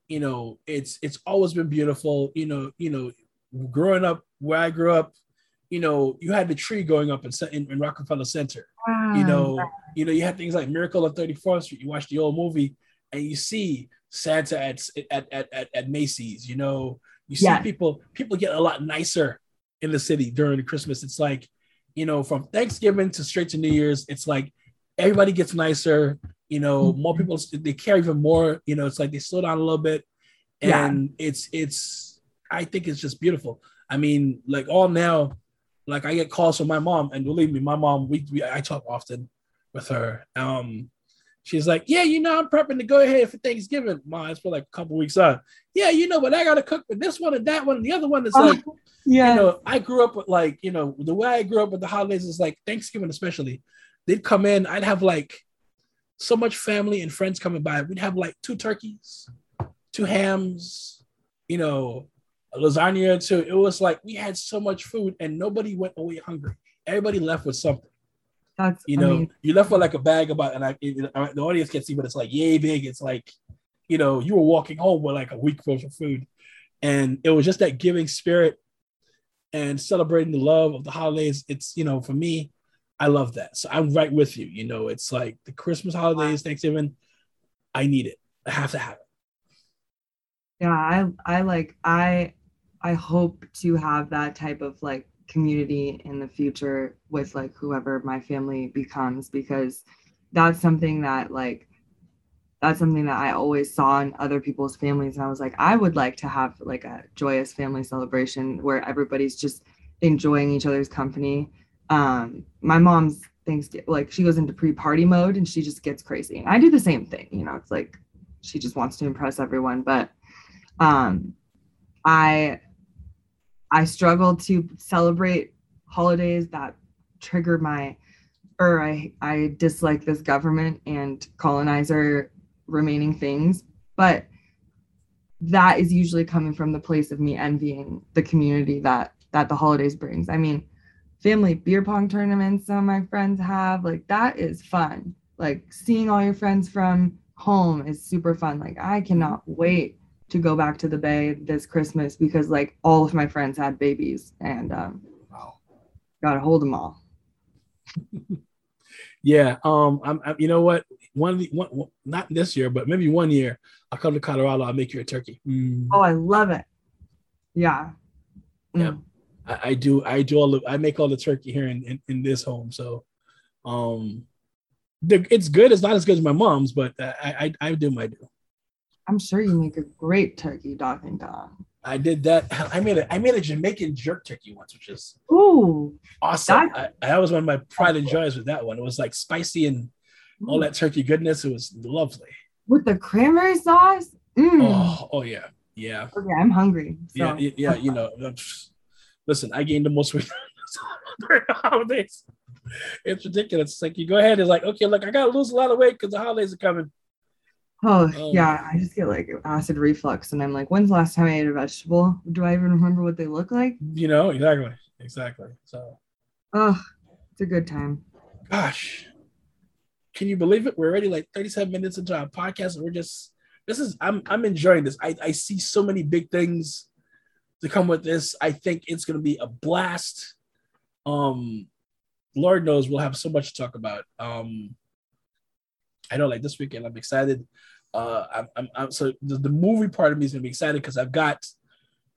you know, it's it's always been beautiful. You know, you know, growing up where I grew up, you know, you had the tree going up in, in, in Rockefeller Center. You ah. know, you know, you had things like Miracle on 34th Street. You watch the old movie and you see Santa at at at, at, Macy's. You know, you see Yes. people people get a lot nicer in the city during Christmas. It's like, you know, from Thanksgiving to straight to New Year's, it's like everybody gets nicer. You know, more people they care even more. You know, it's like they slow down a little bit, Yeah. and it's it's. I think it's just beautiful. I mean, like all now, like I get calls from my mom, and believe me, my mom, we, we I talk often with her. Um, she's like, yeah, you know, I'm prepping to go ahead for Thanksgiving. It's for like a couple weeks on. Yeah, you know, but I gotta cook for this one and that one and the other one. It's uh-huh. like, yeah you know, I grew up with like, you know, the way I grew up with the holidays is like Thanksgiving, especially. They'd come in, I'd have like so much family and friends coming by. We'd have like two turkeys, two hams, you know, a lasagna two. It was like we had so much food and nobody went away hungry. Everybody left with something. That's You know, mean, you left with like a bag about, and I, it- uh, the audience can't see, but it's like yay big. It's like, you know, you were walking home with like a week worth of food, and it was just that giving spirit. and celebrating the love of the holidays. It's you know, for me, I love that. So I'm right with you. You know, it's like the Christmas holidays, Thanksgiving. I need it. I have to have it. Yeah, I I like I I hope to have that type of like community in the future with like whoever my family becomes because that's something that like that's something that I always saw in other people's families. And I was like, I would like to have like a joyous family celebration where everybody's just enjoying each other's company. Um, my mom's things like she goes into pre-party mode and she just gets crazy. And I do the same thing, you know, it's like she just wants to impress everyone. But um I I struggle to celebrate holidays that trigger my or I I dislike this government and colonizer remaining things, but that is usually coming from the place of me envying the community that that the holidays brings. I mean, family beer pong tournaments some of my friends have, like that is fun. Like seeing all your friends from home is super fun. Like I cannot wait to go back to the bay this Christmas because like all of my friends had babies and um wow. got to hold them all. (laughs) yeah, um I'm, I'm, you know what? One, the, one not this year, but maybe one year I'll come to Colorado, I'll make you a turkey. Mm. Oh, I love it. Yeah. Mm. Yeah. I, I, do I do all the I make all the turkey here in, in, in this home. So um the, it's good. It's not as good as my mom's, but I, I I do my do. I'm sure you make a great turkey, Darkington. I did that. (laughs) I made a I made a Jamaican jerk turkey once, which is ooh awesome. I, that was one of my pride and joys with that one. It was like spicy and all that turkey goodness. It was lovely with the cranberry sauce. Mm. Oh, oh yeah, yeah. Okay, I'm hungry. So. Yeah, yeah. You know, listen, I gained the most weight during the (laughs) holidays. It's ridiculous. It's like you go ahead. It's like okay, look, I gotta lose a lot of weight because the holidays are coming. Oh um, yeah, I just get like acid reflux, and I'm like, when's the last time I ate a vegetable? Do I even remember what they look like? You know, exactly, exactly. So, oh, it's a good time. Gosh, can you believe it? We're already like 37 minutes into our podcast, and we're just this is I'm I'm enjoying this. I I see so many big things to come with this. I think it's gonna be a blast. Um, Lord knows we'll have so much to talk about. Um, I know like this weekend I'm excited uh, I'm, I'm, I'm, so the, the movie part of me is gonna be excited because I've got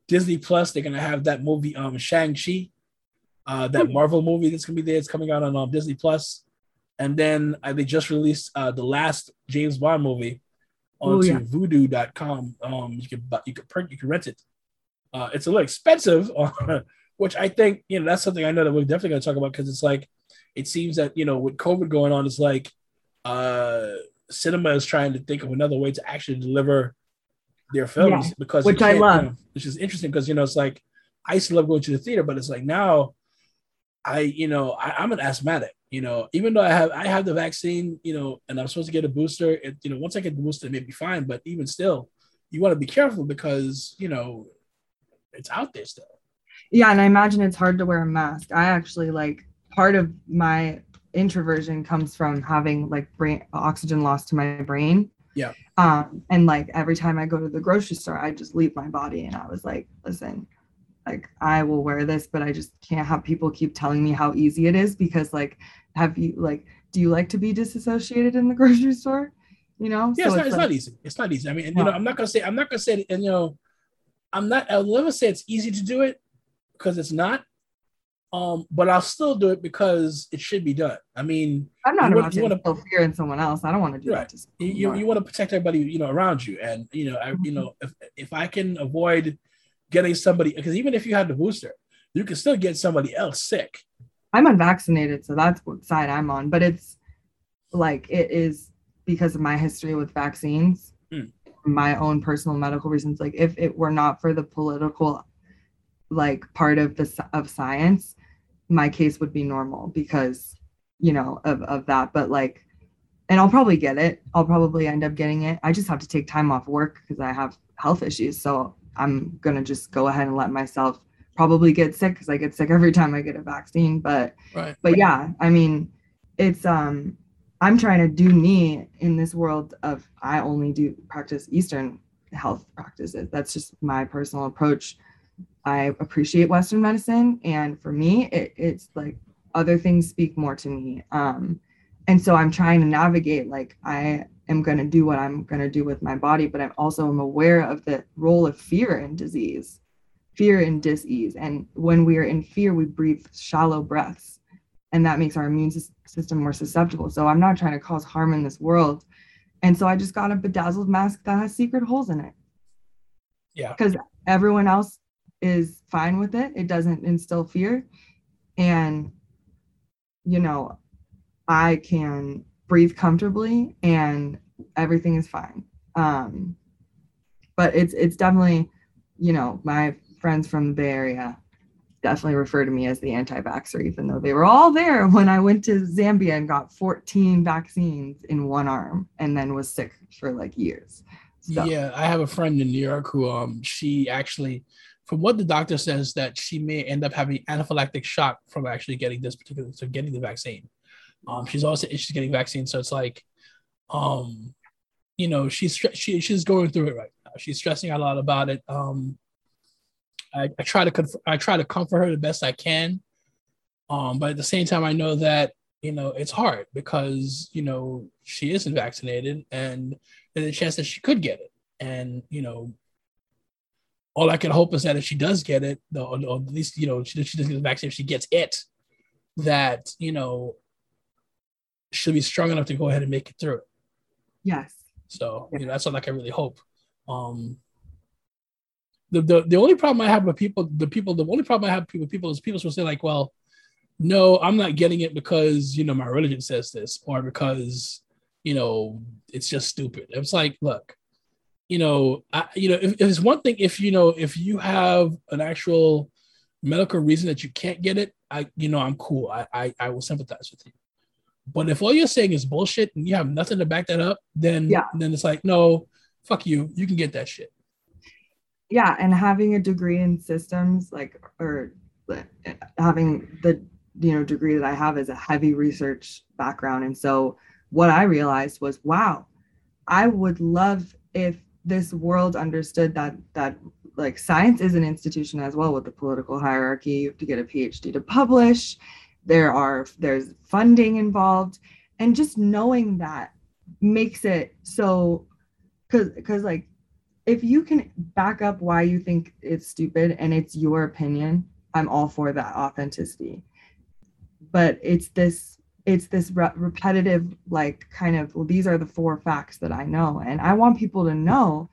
Disney Plus. They're gonna have that movie, um, Shang Chi, uh, that hmm. Marvel movie that's gonna be there. It's coming out on um, Disney Plus, and then uh, they just released uh, the last James Bond movie onto oh, yeah. Vudu.com. Um, you can you can print you can rent it. Uh, it's a little expensive, (laughs) which I think you know that's something I know that we're definitely gonna talk about because it's like it seems that you know with COVID going on, it's like uh cinema is trying to think of another way to actually deliver their films yeah, because which I love, you know, which is interesting because you know it's like I used to love going to the theater, but it's like now I you know I, am an asthmatic. You know, even though I have I have the vaccine, you know, and I'm supposed to get a booster. It, you know, once I get the booster, it may be fine. But even still, you want to be careful because you know it's out there still. Yeah, and I imagine it's hard to wear a mask. I actually like part of my introversion comes from having like brain oxygen loss to my brain. Yeah. Um, and like every time I go to the grocery store, I just leave my body. And I was like, listen, like I will wear this, but I just can't have people keep telling me how easy it is because like, have you like, do you like to be disassociated in the (laughs) grocery store? You know? Yeah, so it's, not, it's like, not easy. It's not easy. I mean, you know, I'm not gonna say I'm not gonna say and you know, I'm not I'll never say it's easy to do it because it's not. Um, but I'll still do it because it should be done. I mean, I'm not you want, to fear in someone else. I don't want to do right. that. You, you want to protect everybody, you know, around you, and you know, I, you mm-hmm. know, if if I can avoid getting somebody, because even if you had the booster, you can still get somebody else sick. I'm unvaccinated, so that's what side I'm on. But it's like it is because of my history with vaccines, mm. my own personal medical reasons. Like if it were not for the political like part of the of science my case would be normal because you know of, of that but like and i'll probably get it. I'll probably end up getting it. I just have to take time off work because i have health issues so i'm gonna just go ahead and let myself probably get sick because i get sick every time i get a vaccine but right. but yeah i mean it's um i'm trying to do me in this world of i only do practice eastern health practices. That's just my personal approach I appreciate Western medicine, and for me, it, it's like other things speak more to me. Um, and so I'm trying to navigate. Like I am going to do what I'm going to do with my body, but I'm also am aware of the role of fear in disease, fear and disease. And when we are in fear, we breathe shallow breaths, and that makes our immune system more susceptible. So I'm not trying to cause harm in this world. And so I just got a bedazzled mask that has secret holes in it. Yeah. Because everyone else is fine with it. It doesn't instill fear. And, you know, I can breathe comfortably and everything is fine. Um, but it's it's definitely, you know, my friends from the Bay Area definitely refer to me as the anti-vaxxer, even though they were all there when I went to Zambia and got 14 vaccines in one arm and then was sick for like years. So. Yeah, I have a friend in New York who um she actually from what the doctor says that she may end up having anaphylactic shock from actually getting this particular so getting the vaccine. Um, she's also she's getting vaccine, so it's like, um, you know, she's she, she's going through it right now. She's stressing out a lot about it. Um, I, I try to conf- I try to comfort her the best I can, um, but at the same time, I know that you know it's hard because you know she isn't vaccinated, and there's a chance that she could get it, and you know all I can hope is that if she does get it, or, or at least you know she, she does get the vaccine, if she gets it, that you know she'll be strong enough to go ahead and make it through. Yes. So you know that's all I can really hope. Um, the, the the only problem I have with people, the people, the only problem I have with people is people will say like, well, no, I'm not getting it because you know my religion says this, or because you know it's just stupid. It's like, look, you know, I, you know, if, if it's one thing, if you know, if you have an actual medical reason that you can't get it, I, you know, I'm cool. I, I, I will sympathize with you. But if all you're saying is bullshit and you have nothing to back that up, then yeah. then it's like, no, fuck you. You can get that shit. Yeah, and having a degree in systems, like or having the you know degree that I have is a heavy research background, and so what I realized was, wow, I would love if this world understood that that like science is an institution as well with the political hierarchy. You have to get a PhD to publish. There are there's funding involved. And just knowing that makes it so because because like if you can back up why you think it's stupid and it's your opinion i'm all for that authenticity. But it's this it's this re- repetitive like kind of well these are the four facts that i know and i want people to know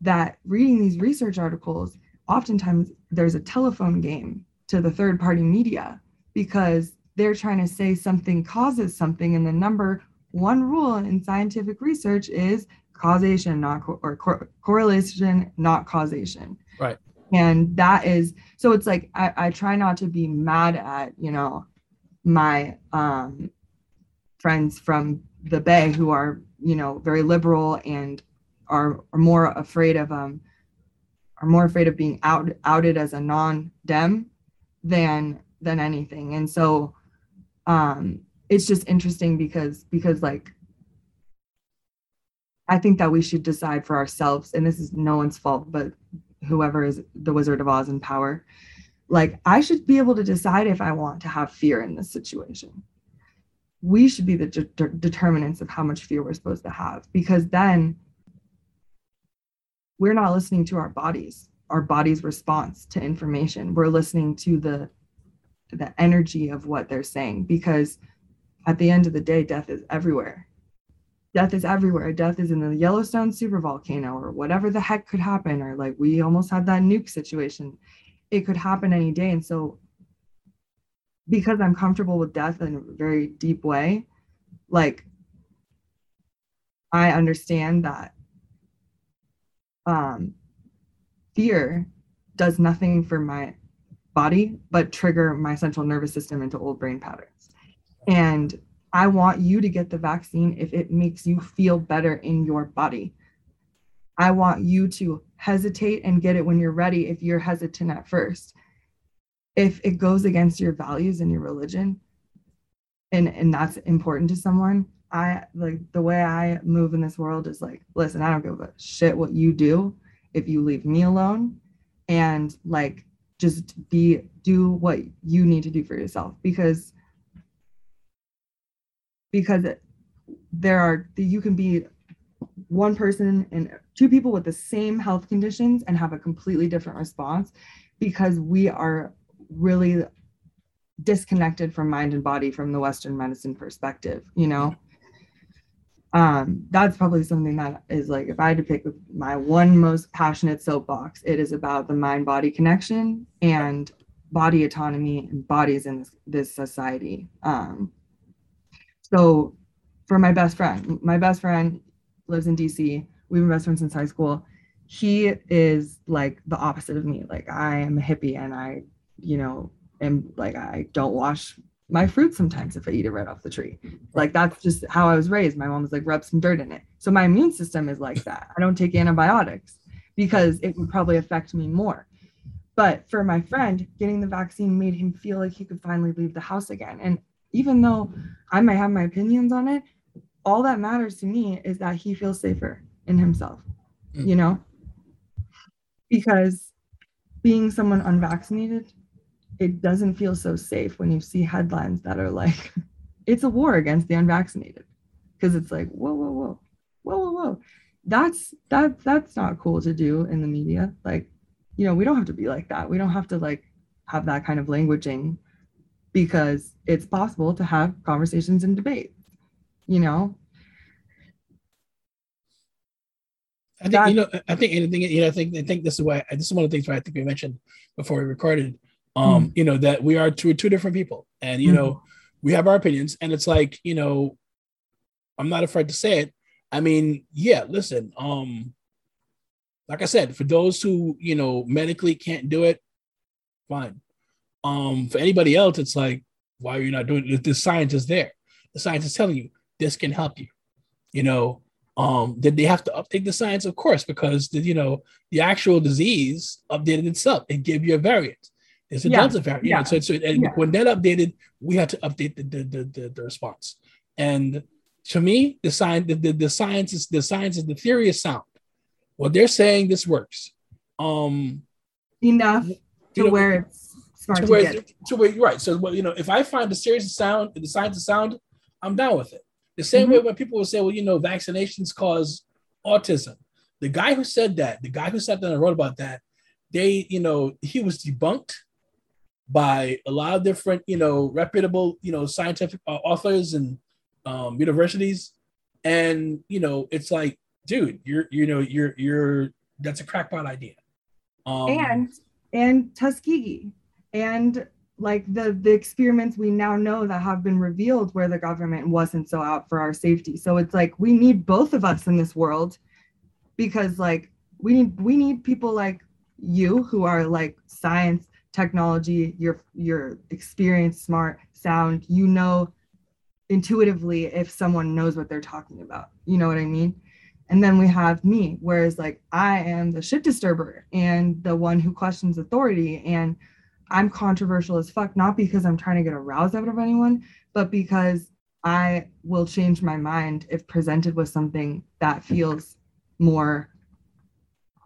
that reading these research articles oftentimes there's a telephone game to the third party media because they're trying to say something causes something. And the number one rule in scientific research is causation, not co- or cor- correlation, not causation. Right. And that is so it's like I, I try not to be mad at, you know, my um friends from the Bay who are, you know, very liberal and are, are more afraid of um are more afraid of being out outed as a non-dem than than anything. And so um it's just interesting because because like I think that we should decide for ourselves, and this is no one's fault, but whoever is the Wizard of Oz in power, like I should be able to decide if I want to have fear in this situation. We should be the de- determinants of how much fear we're supposed to have, because then we're not listening to our bodies, our body's response to information. We're listening to the the energy of what they're saying because at the end of the day death is everywhere death is everywhere death is in the yellowstone super volcano or whatever the heck could happen or like we almost had that nuke situation it could happen any day and so because i'm comfortable with death in a very deep way like i understand that um fear does nothing for my body, but trigger my central nervous system into old brain patterns. And I want you to get the vaccine if it makes you feel better in your body. I want you to hesitate and get it when you're ready if you're hesitant at first. If it goes against your values and your religion, and, and that's important to someone, I like the way I move in this world is like, listen, I don't give a shit what you do if you leave me alone. And like just be do what you need to do for yourself because because there are you can be one person and two people with the same health conditions and have a completely different response because we are really disconnected from mind and body from the western medicine perspective you know? Um, that's probably something that is like if i had to pick my one most passionate soapbox it is about the mind body connection and body autonomy and bodies in this, this society. Um, so for my best friend my best friend lives in dc we've been best friends since high school he is like the opposite of me like i am a hippie and i you know am like i don't wash my fruit sometimes if I eat it right off the tree. Like that's just how I was raised. My mom was like, rub some dirt in it. So my immune system is like that. I don't take antibiotics because it would probably affect me more. But for my friend, getting the vaccine made him feel like he could finally leave the house again. And even though I might have my opinions on it, all that matters to me is that he feels safer in himself, mm. you know? Because being someone unvaccinated it doesn't feel so safe when you see headlines that are like, (laughs) it's a war against the unvaccinated. Because it's like, whoa, whoa, whoa, whoa, whoa, whoa. That's that that's not cool to do in the media. Like, you know, we don't have to be like that. We don't have to like have that kind of languaging because it's possible to have conversations and debate, you know. I think you know. I think anything. You know. I think. I think this is why. This is one of the things why I think we mentioned before we recorded um, mm you know, that we are two two different people, and you mm know, we have our opinions, and it's like, you know, I'm not afraid to say it. I mean, yeah, listen, um, like I said, for those who you know medically can't do it, fine. Um, for anybody else, it's like, why are you not doing it? The science is there. The science is telling you this can help you. You know, um, did they have to update the science? Of course, because the, you know the actual disease updated itself. It gave you a variant. It's a yeah. Delta variant. Yeah. So, so yeah. when that updated, we had to update the the, the, the, the response. And to me, the science, the, the, the science is the science is the theory is sound. What they're saying, this works. Um enough to know, where it's smart to, where, get. To where right. So well, you know, if I find the series is sound, the science is sound, I'm down with it. The same mm-hmm. way when people will say, well, you know, vaccinations cause autism. The guy who said that, the guy who sat down and wrote about that, they, you know, he was debunked by a lot of different, you know, reputable, you know, scientific uh, authors and um, universities, and you know, it's like, dude, you're, you know, you're, you're, that's a crackpot idea. Um, and and Tuskegee, and like the the experiments we now know that have been revealed where the government wasn't so out for our safety. So it's like we need both of us in this world, because like we need we need people like you who are like science technology, you're you're experienced, smart, sound, you know intuitively if someone knows what they're talking about. You know what I mean? And then we have me, whereas like I am the shit disturber and the one who questions authority. And I'm controversial as fuck, not because I'm trying to get a rouse out of anyone, but because I will change my mind if presented with something that feels more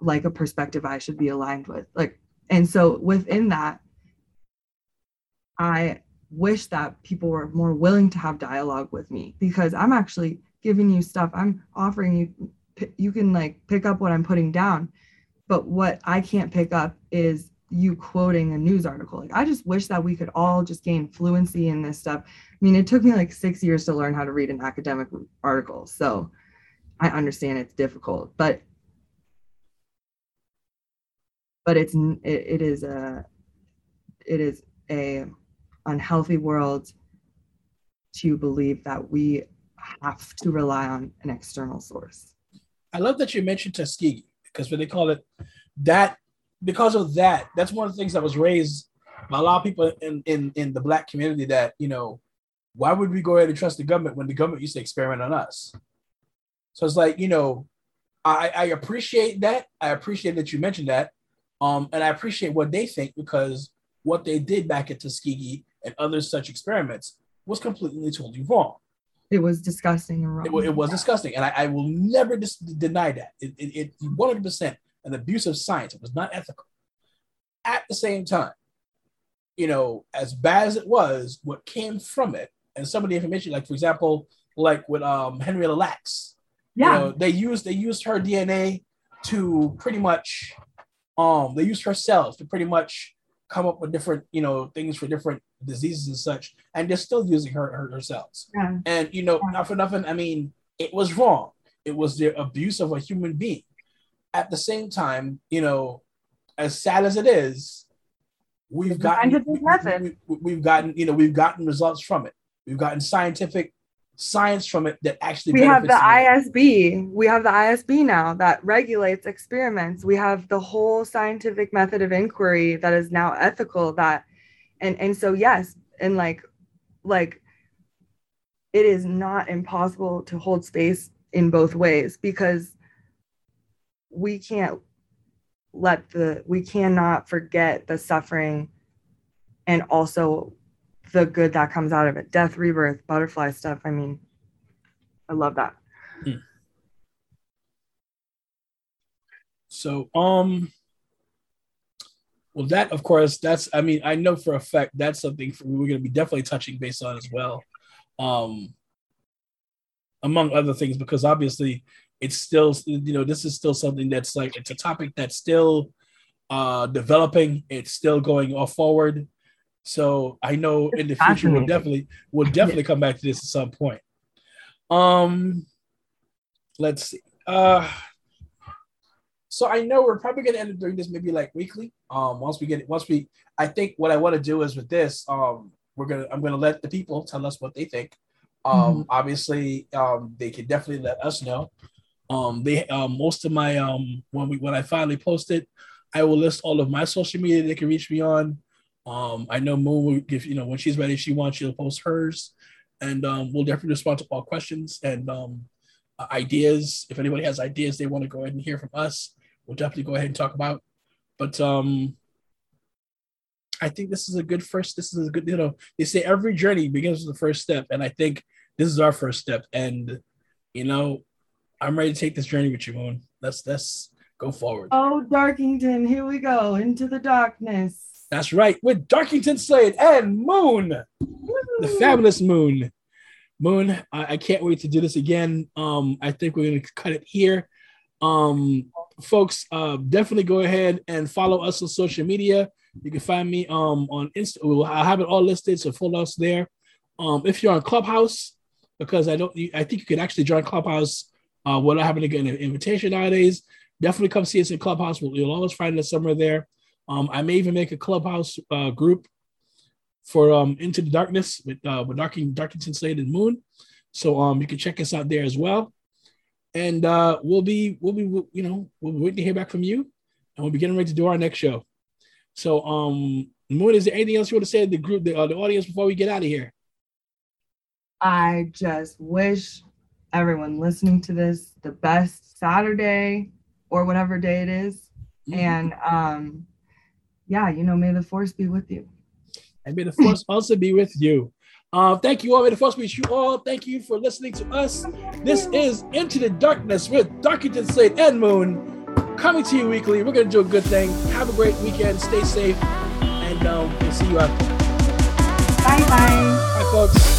like a perspective I should be aligned with. Like and so within that, I wish that people were more willing to have dialogue with me because I'm actually giving you stuff. I'm offering you, you can like pick up what I'm putting down. But what I can't pick up is you quoting a news article. Like I just wish that we could all just gain fluency in this stuff. I mean, it took me like six years to learn how to read an academic article. So I understand it's difficult, but but it's it, it is a it is a unhealthy world to believe that we have to rely on an external source. I love that you mentioned Tuskegee because when they call it that, because of that, that's one of the things that was raised by a lot of people in, in, in the black community that, you know, why would we go ahead and trust the government when the government used to experiment on us? So it's like, you know, I, I appreciate that. I appreciate that you mentioned that. Um, and I appreciate what they think because what they did back at Tuskegee and other such experiments was completely totally wrong. It was disgusting and wrong. It, it was disgusting, and I, I will never dis- deny that. It, it, it 100% an abuse of science. It was not ethical. at the same time, you know, as bad as it was, what came from it, and some of the information, like for example, like with um Henrietta Lacks, Yeah. you know, they used they used her DNA to pretty much um they used her cells to pretty much come up with different you know things for different diseases and such, and they're still using her her, her cells. yeah. And you know, Yeah. not for nothing, I mean, it was wrong. It was the abuse of a human being. At the same time, you know, as sad as it is, we've gotten we, have gotten you know we've gotten results from it. We've gotten scientific science from it that actually we have the ISB. We have the ISB now that regulates experiments. We have the whole scientific method of inquiry that is now ethical that and and so yes, and like like it is not impossible to hold space in both ways because we can't let the we cannot forget the suffering and also the good that comes out of it. Death rebirth butterfly stuff. I mean i love that. So, um, well, that of course, that's I mean, I know for a fact that's something we're going to be definitely touching base on as well, um, among other things, because obviously it's still, you know, this is still something that's like it's a topic that's still uh developing, it's still going off forward. So I know in the future we'll definitely we'll definitely come back to this at some point. Um, let's see. Uh, so I know we're probably gonna end up doing this maybe like weekly. Um, once we get it, once we, I think what I want to do is with this, um, we're gonna, I'm gonna let the people tell us what they think. Um, obviously, um, they can definitely let us know. Um, they, um, most of my, um, when we, when I finally post it, I will list all of my social media they can reach me on. Um, I know Moon will give, you know, when she's ready, she wants she'll post hers, and um, we'll definitely respond to all questions and um, uh, ideas. If anybody has ideas they want to go ahead and hear from us, we'll definitely go ahead and talk about. But um, I think this is a good first. This is a good, you know, they say every journey begins with the first step, and I think this is our first step. And you know, I'm ready to take this journey with you, Moon. Let's let's go forward. oh darkington here we go into the darkness That's right, with Darkington Slade and Moon, the fabulous Moon. Moon, I, I can't wait to do this again. Um, I think we're gonna cut it here. Um, folks, uh, definitely go ahead and follow us on social media. You can find me um on Insta. I have it all listed, so follow us there. Um, if you're on Clubhouse, because I don't, I think you can actually join Clubhouse uh, without having to get an invitation nowadays. Definitely come see us in Clubhouse. We'll, you'll always find us somewhere there. Um, I may even make a Clubhouse uh, group for um Into the Darkness with uh with Darking Darkington Slade and Moon. So um you can check us out there as well. And uh we'll be we'll be you know we'll be waiting to hear back from you and we'll be getting ready to do our next show. So um Moon, is there anything else you want to say to the group, the, uh, the audience before we get out of here? I just wish everyone listening to this the best Saturday or whatever day it is. And um, yeah, you know, may the force be with you. and may the force (laughs) also be with you. Uh, thank you all. May the force be with you all. Thank you for listening to us. This is Into the Darkness with Darkington Slade and Moon coming to you weekly. We're going to do a good thing. Have a great weekend. Stay safe. And um, we'll see you out there. Bye bye. Bye, folks.